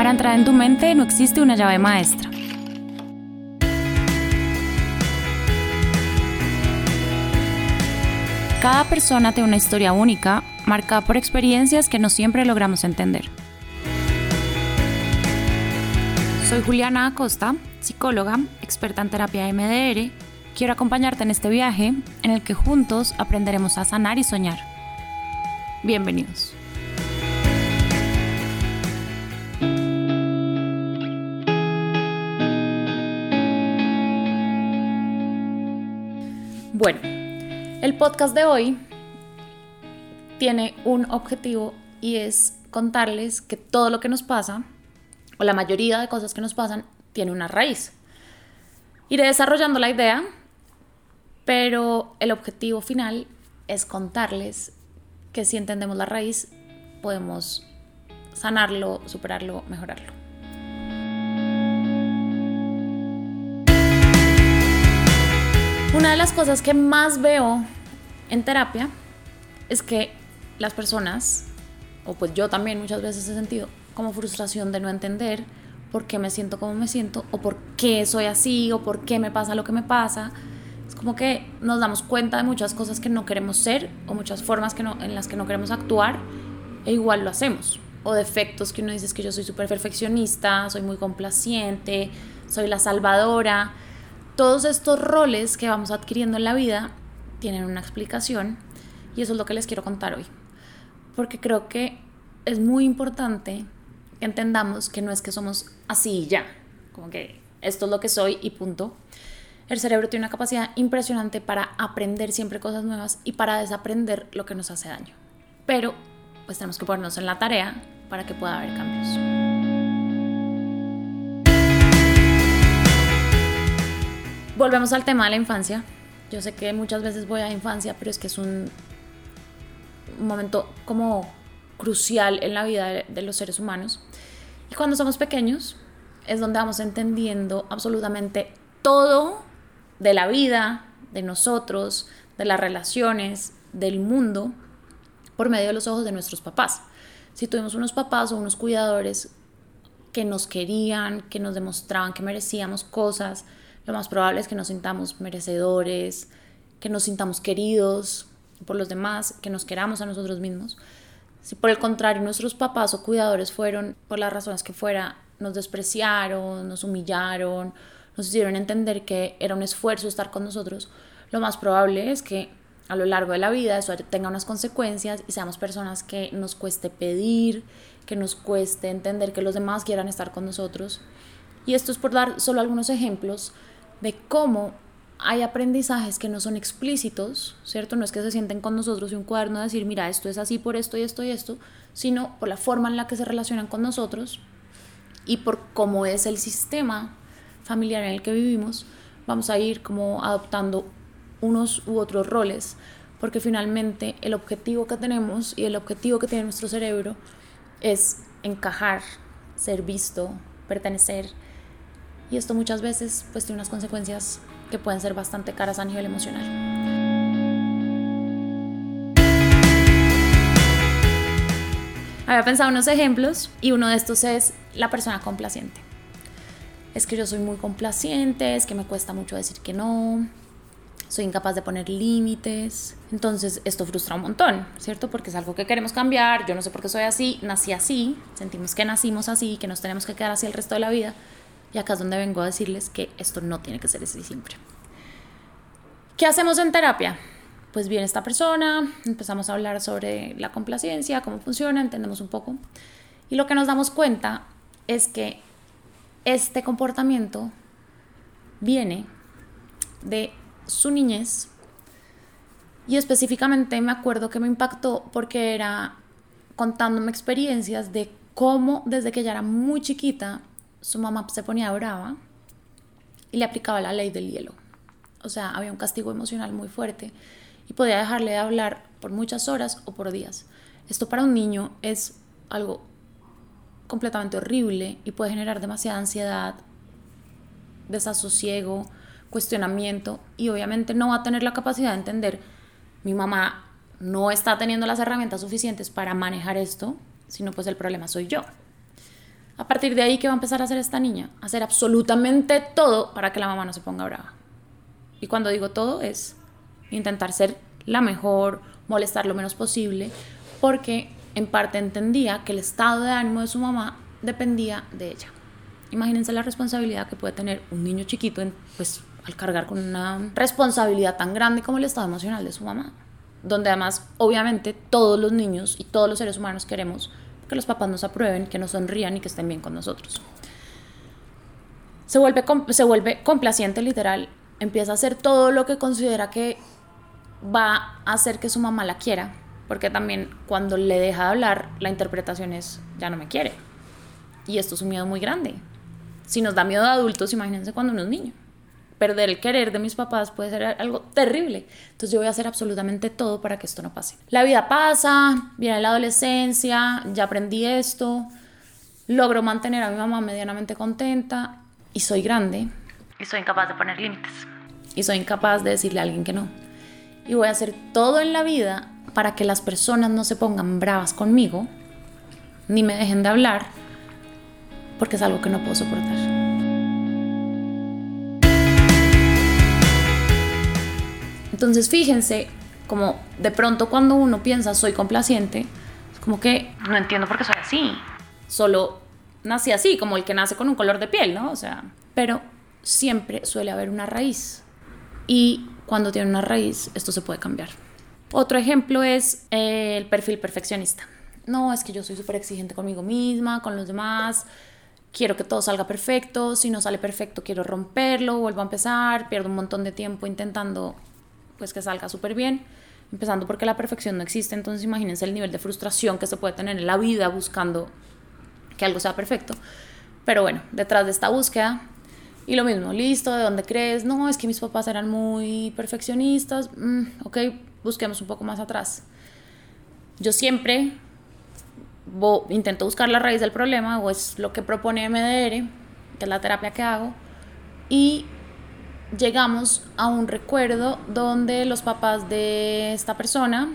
Para entrar en tu mente no existe una llave maestra. Cada persona tiene una historia única, marcada por experiencias que no siempre logramos entender. Soy Juliana Acosta, psicóloga, experta en terapia MDR. Quiero acompañarte en este viaje en el que juntos aprenderemos a sanar y soñar. Bienvenidos. Bueno, el podcast de hoy tiene un objetivo y es contarles que todo lo que nos pasa, o la mayoría de cosas que nos pasan, tiene una raíz. Iré desarrollando la idea, pero el objetivo final es contarles que si entendemos la raíz, podemos sanarlo, superarlo, mejorarlo. Una de las cosas que más veo en terapia es que las personas, o pues yo también muchas veces he sentido como frustración de no entender por qué me siento como me siento, o por qué soy así, o por qué me pasa lo que me pasa. Es como que nos damos cuenta de muchas cosas que no queremos ser, o muchas formas que no, en las que no queremos actuar, e igual lo hacemos. O defectos que uno dice que yo soy súper perfeccionista, soy muy complaciente, soy la salvadora todos estos roles que vamos adquiriendo en la vida tienen una explicación y eso es lo que les quiero contar hoy. Porque creo que es muy importante que entendamos que no es que somos así y ya, como que esto es lo que soy y punto. El cerebro tiene una capacidad impresionante para aprender siempre cosas nuevas y para desaprender lo que nos hace daño. Pero pues tenemos que ponernos en la tarea para que pueda haber cambios. Volvemos al tema de la infancia. Yo sé que muchas veces voy a infancia, pero es que es un, momento como crucial en la vida de, los seres humanos. Y cuando somos pequeños es donde vamos entendiendo absolutamente todo de la vida, de nosotros, de las relaciones, del mundo, por medio de los ojos de nuestros papás. Si tuvimos unos papás o unos cuidadores que nos querían, que nos demostraban que merecíamos cosas, lo más probable es que nos sintamos merecedores, que nos sintamos queridos por los demás, que nos queramos a nosotros mismos. Si por el contrario nuestros papás o cuidadores fueron, por las razones que fuera, nos despreciaron, nos humillaron, nos hicieron entender que era un esfuerzo estar con nosotros, lo más probable es que a lo largo de la vida eso tenga unas consecuencias y seamos personas que nos cueste pedir, que nos cueste entender que los demás quieran estar con nosotros. Y esto es por dar solo algunos ejemplos de cómo hay aprendizajes que no son explícitos, ¿cierto? No es que se sienten con nosotros y un cuaderno de decir, mira, esto es así por esto y esto y esto, sino por la forma en la que se relacionan con nosotros y por cómo es el sistema familiar en el que vivimos, vamos a ir como adoptando unos u otros roles, porque finalmente el objetivo que tenemos y el objetivo que tiene nuestro cerebro es encajar, ser visto, pertenecer, y esto muchas veces pues tiene unas consecuencias que pueden ser bastante caras a nivel emocional. Había pensado unos ejemplos y uno de estos es la persona complaciente. Es que yo soy muy complaciente, es que me cuesta mucho decir que no, soy incapaz de poner límites. Entonces esto frustra un montón, ¿cierto? Porque es algo que queremos cambiar, yo no sé por qué soy así, nací así, sentimos que nacimos así, que nos tenemos que quedar así el resto de la vida. Y acá es donde vengo a decirles que esto no tiene que ser así siempre. ¿Qué hacemos en terapia? Pues viene esta persona, empezamos a hablar sobre la complacencia, cómo funciona, entendemos un poco. Y lo que nos damos cuenta es que este comportamiento viene de su niñez y específicamente me acuerdo que me impactó porque era contándome experiencias de cómo desde que ella era muy chiquita su mamá se ponía brava y le aplicaba la ley del hielo. O sea, había un castigo emocional muy fuerte y podía dejarle de hablar por muchas horas o por días. Esto para un niño es algo completamente horrible y puede generar demasiada ansiedad, desasosiego, cuestionamiento y obviamente no va a tener la capacidad de entender, mi mamá no está teniendo las herramientas suficientes para manejar esto, sino pues el problema soy yo. A partir de ahí, ¿qué va a empezar a hacer esta niña? Hacer absolutamente todo para que la mamá no se ponga brava. Y cuando digo todo es intentar ser la mejor, molestar lo menos posible, porque en parte entendía que el estado de ánimo de su mamá dependía de ella. Imagínense la responsabilidad que puede tener un niño chiquito pues, al cargar con una responsabilidad tan grande como el estado emocional de su mamá. Donde además, obviamente, todos los niños y todos los seres humanos queremos que los papás nos aprueben, que nos sonrían y que estén bien con nosotros. Se vuelve, se vuelve complaciente literal, empieza a hacer todo lo que considera que va a hacer que su mamá la quiera, porque también cuando le deja de hablar, la interpretación es, ya no me quiere. Y esto es un miedo muy grande, si nos da miedo a adultos, imagínense cuando uno es niño. Perder el querer de mis papás puede ser algo terrible. Entonces yo voy a hacer absolutamente todo para que esto no pase. La vida pasa, viene la adolescencia, ya aprendí esto, logro mantener a mi mamá medianamente contenta y soy grande. Y soy incapaz de poner límites. Y soy incapaz de decirle a alguien que no. Y voy a hacer todo en la vida para que las personas no se pongan bravas conmigo, ni me dejen de hablar, porque es algo que no puedo soportar. Entonces fíjense, como de pronto cuando uno piensa soy complaciente, es como que no entiendo por qué soy así. Solo nací así, como el que nace con un color de piel, ¿no? O sea, pero siempre suele haber una raíz. Y cuando tiene una raíz, esto se puede cambiar. Otro ejemplo es el perfil perfeccionista. No, es que yo soy súper exigente conmigo misma, con los demás, quiero que todo salga perfecto, si no sale perfecto quiero romperlo, vuelvo a empezar, pierdo un montón de tiempo intentando pues que salga súper bien, empezando porque la perfección no existe, entonces imagínense el nivel de frustración que se puede tener en la vida buscando que algo sea perfecto. Pero bueno, detrás de esta búsqueda y lo mismo, listo, ¿de dónde crees? No, es que mis papás eran muy perfeccionistas. Mm, ok, busquemos un poco más atrás. Yo siempre intento buscar la raíz del problema o es lo que propone MDR, que es la terapia que hago, y llegamos a un recuerdo donde los papás de esta persona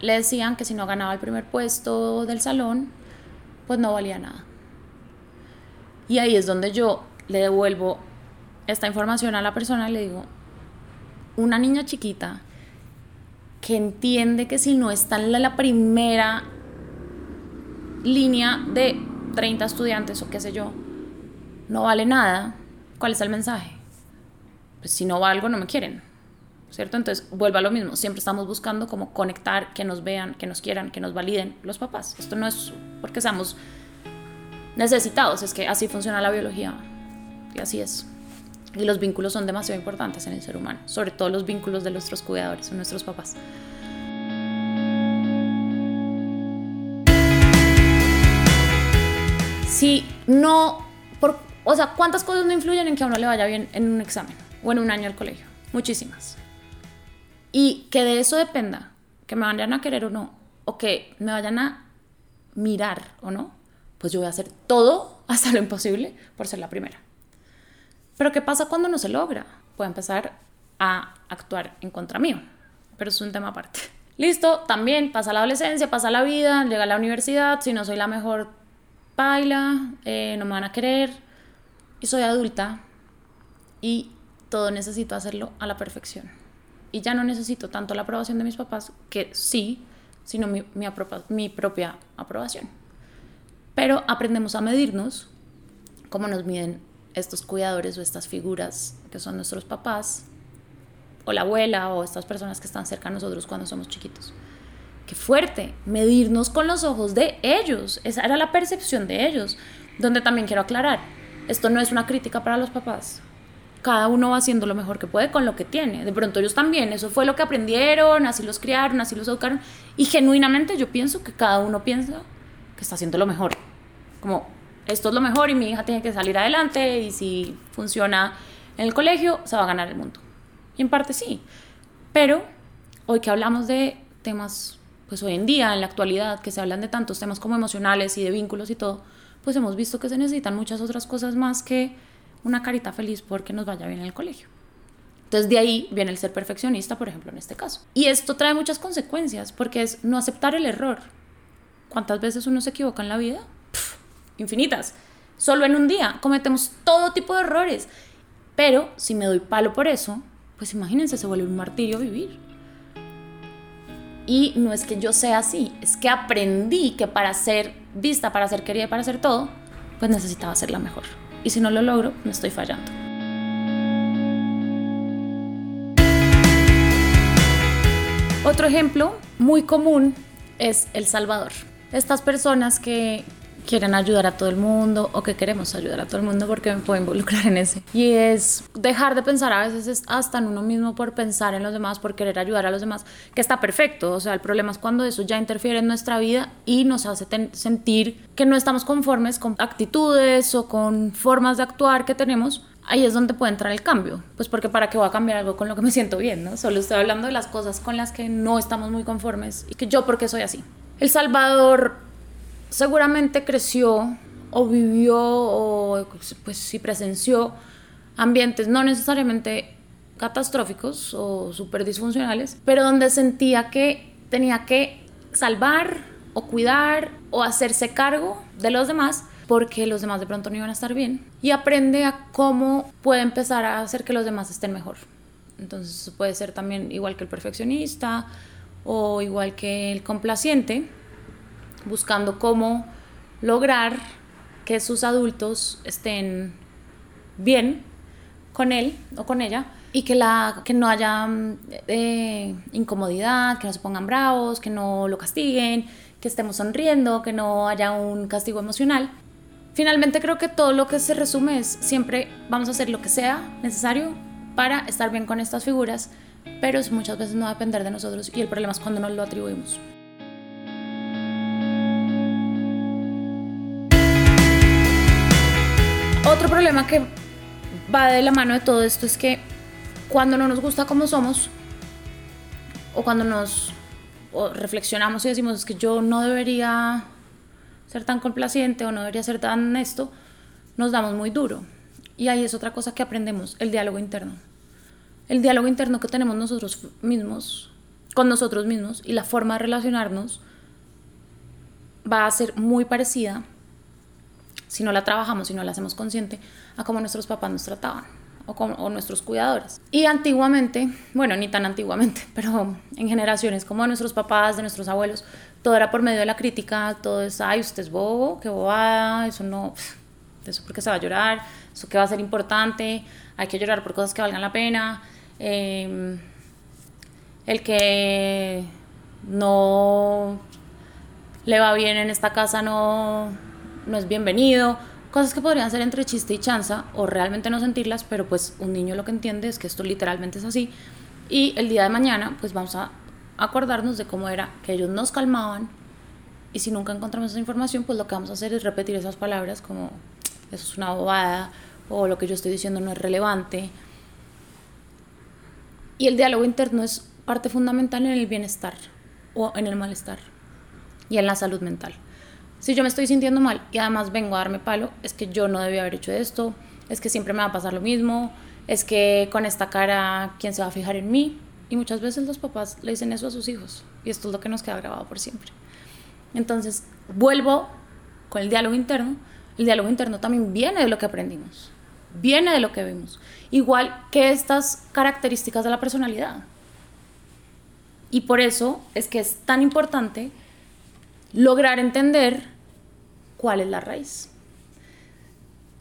le decían que si no ganaba el primer puesto del salón, pues no valía nada. Y ahí es donde yo le devuelvo esta información a la persona y le digo, una niña chiquita que entiende que si no está en la primera línea de 30 estudiantes o qué sé yo, no vale nada, ¿cuál es el mensaje? Pues si no valgo, no me quieren, ¿cierto? Entonces, vuelva a lo mismo, siempre estamos buscando como conectar, que nos vean, que nos quieran, que nos validen los papás. Esto no es porque seamos necesitados, es que así funciona la biología y así es. Y los vínculos son demasiado importantes en el ser humano, sobre todo los vínculos de nuestros cuidadores, nuestros papás. si no, por, o sea, ¿cuántas cosas no influyen en que a uno le vaya bien en un examen o en un año al colegio? Muchísimas. Y que de eso dependa, que me vayan a querer o no, o que me vayan a mirar o no, pues yo voy a hacer todo hasta lo imposible por ser la primera. Pero ¿qué pasa cuando no se logra? Puedo empezar a actuar en contra mío, pero es un tema aparte. Listo, también pasa la adolescencia, pasa la vida, llega a la universidad, si no soy la mejor baila, eh, no me van a querer, y soy adulta y todo necesito hacerlo a la perfección. y ya no necesito tanto la aprobación de mis papás, que sí, sino mi, propia aprobación. Pero aprendemos a medirnos como nos miden estos cuidadores o estas figuras que son nuestros papás, o la abuela, o estas personas que están cerca a nosotros cuando somos chiquitos. Qué fuerte, medirnos con los ojos de ellos. Esa era la percepción de ellos. Donde también quiero aclarar, esto no es una crítica para los papás. Cada uno va haciendo lo mejor que puede con lo que tiene. De pronto ellos también, eso fue lo que aprendieron, así los criaron, así los educaron. Y genuinamente yo pienso que cada uno piensa que está haciendo lo mejor. Como, esto es lo mejor y mi hija tiene que salir adelante y si funciona en el colegio, se va a ganar el mundo. Y en parte sí. Pero hoy que hablamos de temas, pues hoy en día, en la actualidad, que se hablan de tantos temas como emocionales y de vínculos y todo, pues hemos visto que se necesitan muchas otras cosas más que una carita feliz porque nos vaya bien en el colegio. Entonces de ahí viene el ser perfeccionista, por ejemplo, en este caso. Y esto trae muchas consecuencias porque es no aceptar el error. ¿Cuántas veces uno se equivoca en la vida? infinitas. Solo en un día cometemos todo tipo de errores. Pero si me doy palo por eso, pues imagínense, se vuelve un martirio vivir. Y no es que yo sea así, es que aprendí que para ser vista, para ser querida, para ser todo, pues necesitaba ser la mejor. Y si no lo logro, me estoy fallando. Otro ejemplo muy común es El Salvador. Estas personas que quieren ayudar a todo el mundo o que queremos ayudar a todo el mundo porque me puedo involucrar en ese. Y es dejar de pensar a veces hasta en uno mismo por pensar en los demás, por querer ayudar a los demás, que está perfecto. O sea, el problema es cuando eso ya interfiere en nuestra vida y nos hace sentir que no estamos conformes con actitudes o con formas de actuar que tenemos. Ahí es donde puede entrar el cambio, pues porque para qué voy a cambiar algo con lo que me siento bien, ¿no? Solo estoy hablando de las cosas con las que no estamos muy conformes y que yo porque soy así. El Salvador seguramente creció o vivió o pues si presenció ambientes no necesariamente catastróficos o súper disfuncionales, pero donde sentía que tenía que salvar o cuidar o hacerse cargo de los demás porque los demás de pronto no iban a estar bien y aprende a cómo puede empezar a hacer que los demás estén mejor. Entonces puede ser también igual que el perfeccionista o igual que el complaciente, buscando cómo lograr que sus adultos estén bien con él o con ella y que, la, que no haya eh, incomodidad, que no se pongan bravos, que no lo castiguen, que estemos sonriendo, que no haya un castigo emocional. Finalmente creo que todo lo que se resume es siempre vamos a hacer lo que sea necesario para estar bien con estas figuras, pero muchas veces no va a depender de nosotros y el problema es cuando nos lo atribuimos. Otro problema que va de la mano de todo esto es que cuando no nos gusta como somos, o cuando nos reflexionamos y decimos es que yo no debería ser tan complaciente o no debería ser tan esto, nos damos muy duro. Y ahí es otra cosa que aprendemos, el diálogo interno. El diálogo interno que tenemos nosotros mismos, con nosotros mismos, y la forma de relacionarnos va a ser muy parecida si no la trabajamos, si no la hacemos consciente, a cómo nuestros papás nos trataban o, como, nuestros cuidadores. Y antiguamente, bueno, ni tan antiguamente, pero en generaciones como de nuestros papás, de nuestros abuelos, todo era por medio de la crítica, todo es, ay, usted es bobo, qué bobada, eso no, eso porque se va a llorar, eso que va a ser importante, hay que llorar por cosas que valgan la pena, em, el que no le va bien en esta casa no no es bienvenido, cosas que podrían ser entre chiste y chanza o realmente no sentirlas, pero pues un niño lo que entiende es que esto literalmente es así. Y el día de mañana pues vamos a acordarnos de cómo era que ellos nos calmaban y si nunca encontramos esa información pues lo que vamos a hacer es repetir esas palabras como eso es una bobada o lo que yo estoy diciendo no es relevante. Y el diálogo interno es parte fundamental en el bienestar o en el malestar y en la salud mental. Si yo me estoy sintiendo mal y además vengo a darme palo, es que yo no debía haber hecho esto, es que siempre me va a pasar lo mismo, es que con esta cara, ¿quién se va a fijar en mí? Y muchas veces los papás le dicen eso a sus hijos y esto es lo que nos queda grabado por siempre. Entonces, vuelvo con el diálogo interno. El diálogo interno también viene de lo que aprendimos, viene de lo que vimos. Igual que estas características de la personalidad. Y por eso es que es tan importante lograr entender cuál es la raíz.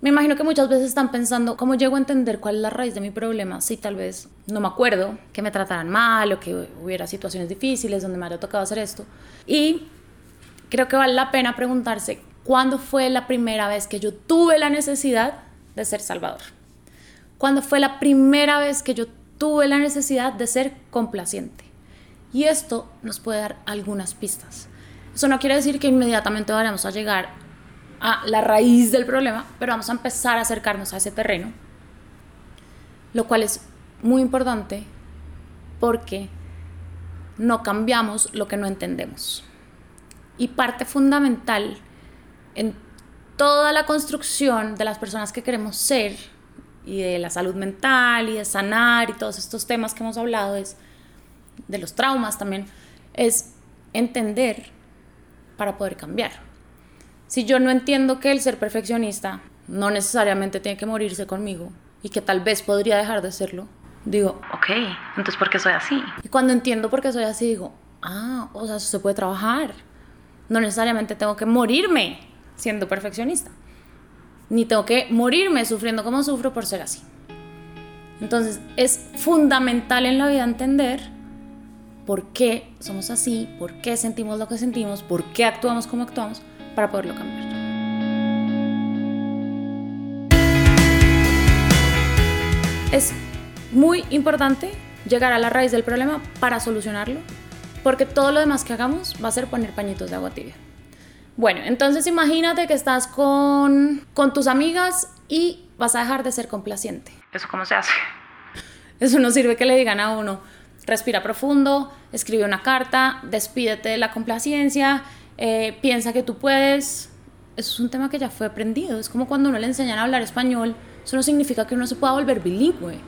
Me imagino que muchas veces están pensando, ¿cómo llego a entender cuál es la raíz de mi problema? Si tal vez no me acuerdo, que me trataran mal o que hubiera situaciones difíciles donde me haya tocado hacer esto. Y creo que vale la pena preguntarse, ¿cuándo fue la primera vez que yo tuve la necesidad de ser salvador? ¿Cuándo fue la primera vez que yo tuve la necesidad de ser complaciente? Y esto nos puede dar algunas pistas. Eso no quiere decir que inmediatamente vayamos a llegar a la raíz del problema, pero vamos a empezar a acercarnos a ese terreno, lo cual es muy importante porque no cambiamos lo que no entendemos. Y parte fundamental en toda la construcción de las personas que queremos ser y de la salud mental y de sanar y todos estos temas que hemos hablado es de los traumas también es entender para poder cambiar. Si yo no entiendo que el ser perfeccionista no necesariamente tiene que morirse conmigo y que tal vez podría dejar de serlo, digo, Ok, entonces ¿por qué soy así? y cuando entiendo por qué soy así, digo, ah, o sea, eso se puede trabajar. No necesariamente tengo que morirme siendo perfeccionista. Ni tengo que morirme sufriendo como sufro por ser así. Entonces, es fundamental en la vida entender por qué somos así, por qué sentimos lo que sentimos, por qué actuamos como actuamos, para poderlo cambiar. Es muy importante llegar a la raíz del problema para solucionarlo, porque todo lo demás que hagamos va a ser poner pañitos de agua tibia. Bueno, entonces imagínate que estás con, con tus amigas y vas a dejar de ser complaciente. ¿Eso cómo se hace? Eso no sirve que le digan a uno, respira profundo, escribe una carta, despídete de la complacencia, eh, piensa que tú puedes. Eso es un tema que ya fue aprendido. Es como cuando uno le enseñan a hablar español, eso no significa que uno se pueda volver bilingüe.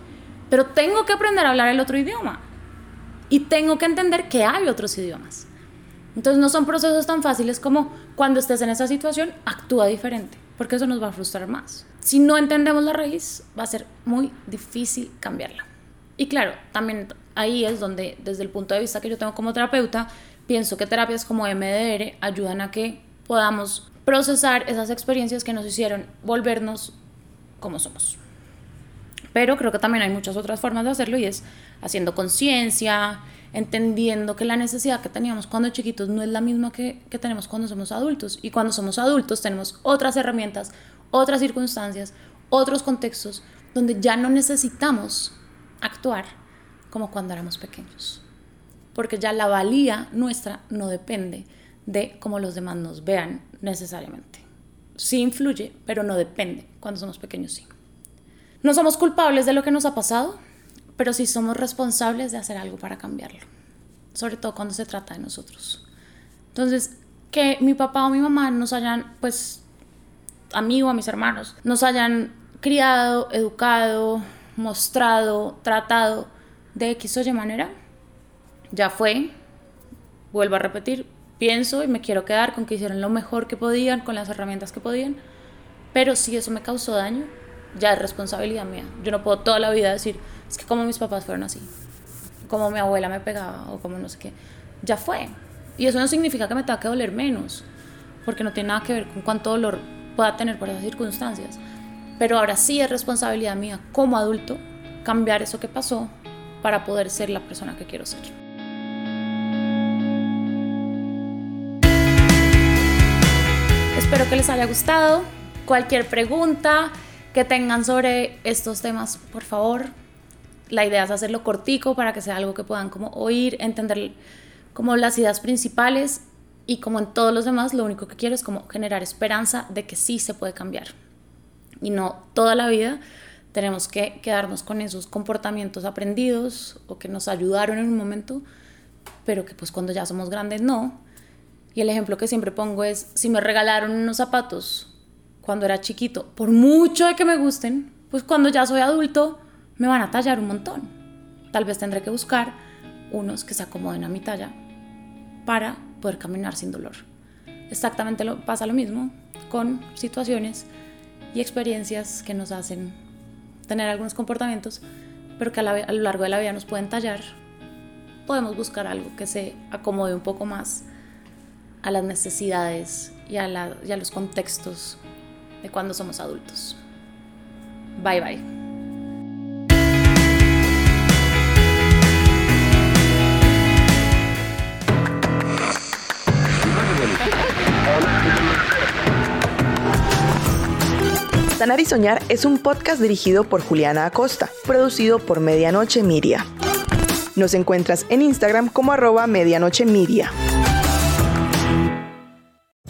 Pero tengo que aprender a hablar el otro idioma. Y tengo que entender que hay otros idiomas. Entonces no son procesos tan fáciles como cuando estés en esa situación, actúa diferente, porque eso nos va a frustrar más. Si no entendemos la raíz, va a ser muy difícil cambiarla. Y claro, también ahí es donde, desde el punto de vista que yo tengo como terapeuta, pienso que terapias como MDR ayudan a que podamos procesar esas experiencias que nos hicieron volvernos como somos. Pero creo que también hay muchas otras formas de hacerlo y es haciendo conciencia, entendiendo que la necesidad que teníamos cuando chiquitos no es la misma que, que tenemos cuando somos adultos. Y cuando somos adultos tenemos otras herramientas, otras circunstancias, otros contextos donde ya no necesitamos actuar como cuando éramos pequeños. Porque ya la valía nuestra no depende de cómo los demás nos vean necesariamente. Sí influye, pero no depende. Cuando somos pequeños sí. No somos culpables de lo que nos ha pasado, pero sí somos responsables de hacer algo para cambiarlo. Sobre todo cuando se trata de nosotros. Entonces, que mi papá o mi mamá nos hayan, pues, a mí o a mis hermanos, nos hayan criado, educado, mostrado, tratado de X o Y manera, ya fue. Vuelvo a repetir, pienso y me quiero quedar con que hicieron lo mejor que podían, con las herramientas que podían, pero si eso me causó daño, ya es responsabilidad mía. Yo no puedo toda la vida decir, es que como mis papás fueron así, como mi abuela me pegaba o como no sé qué, ya fue. Y eso no significa que me tenga que doler menos, porque no tiene nada que ver con cuánto dolor pueda tener por esas circunstancias. Pero ahora sí es responsabilidad mía como adulto cambiar eso que pasó para poder ser la persona que quiero ser. Espero que les haya gustado. Cualquier pregunta que tengan sobre estos temas, por favor. La idea es hacerlo cortico para que sea algo que puedan como oír, entender como las ideas principales y como en todos los demás, lo único que quiero es como generar esperanza de que sí se puede cambiar. Y no toda la vida tenemos que quedarnos con esos comportamientos aprendidos o que nos ayudaron en un momento, pero que pues cuando ya somos grandes no. Y el ejemplo que siempre pongo es, si me regalaron unos zapatos cuando era chiquito, por mucho de que me gusten, pues cuando ya soy adulto me van a tallar un montón. Tal vez tendré que buscar unos que se acomoden a mi talla para poder caminar sin dolor. Exactamente lo, pasa lo mismo con situaciones y experiencias que nos hacen tener algunos comportamientos, pero que a, lo largo de la vida nos pueden tallar podemos buscar algo que se acomode un poco más a las necesidades y a los contextos de cuando somos adultos. Bye bye. Sanar y Soñar es un podcast dirigido por Juliana Acosta, producido por Medianoche Media. Nos encuentras en Instagram como arroba medianoche media.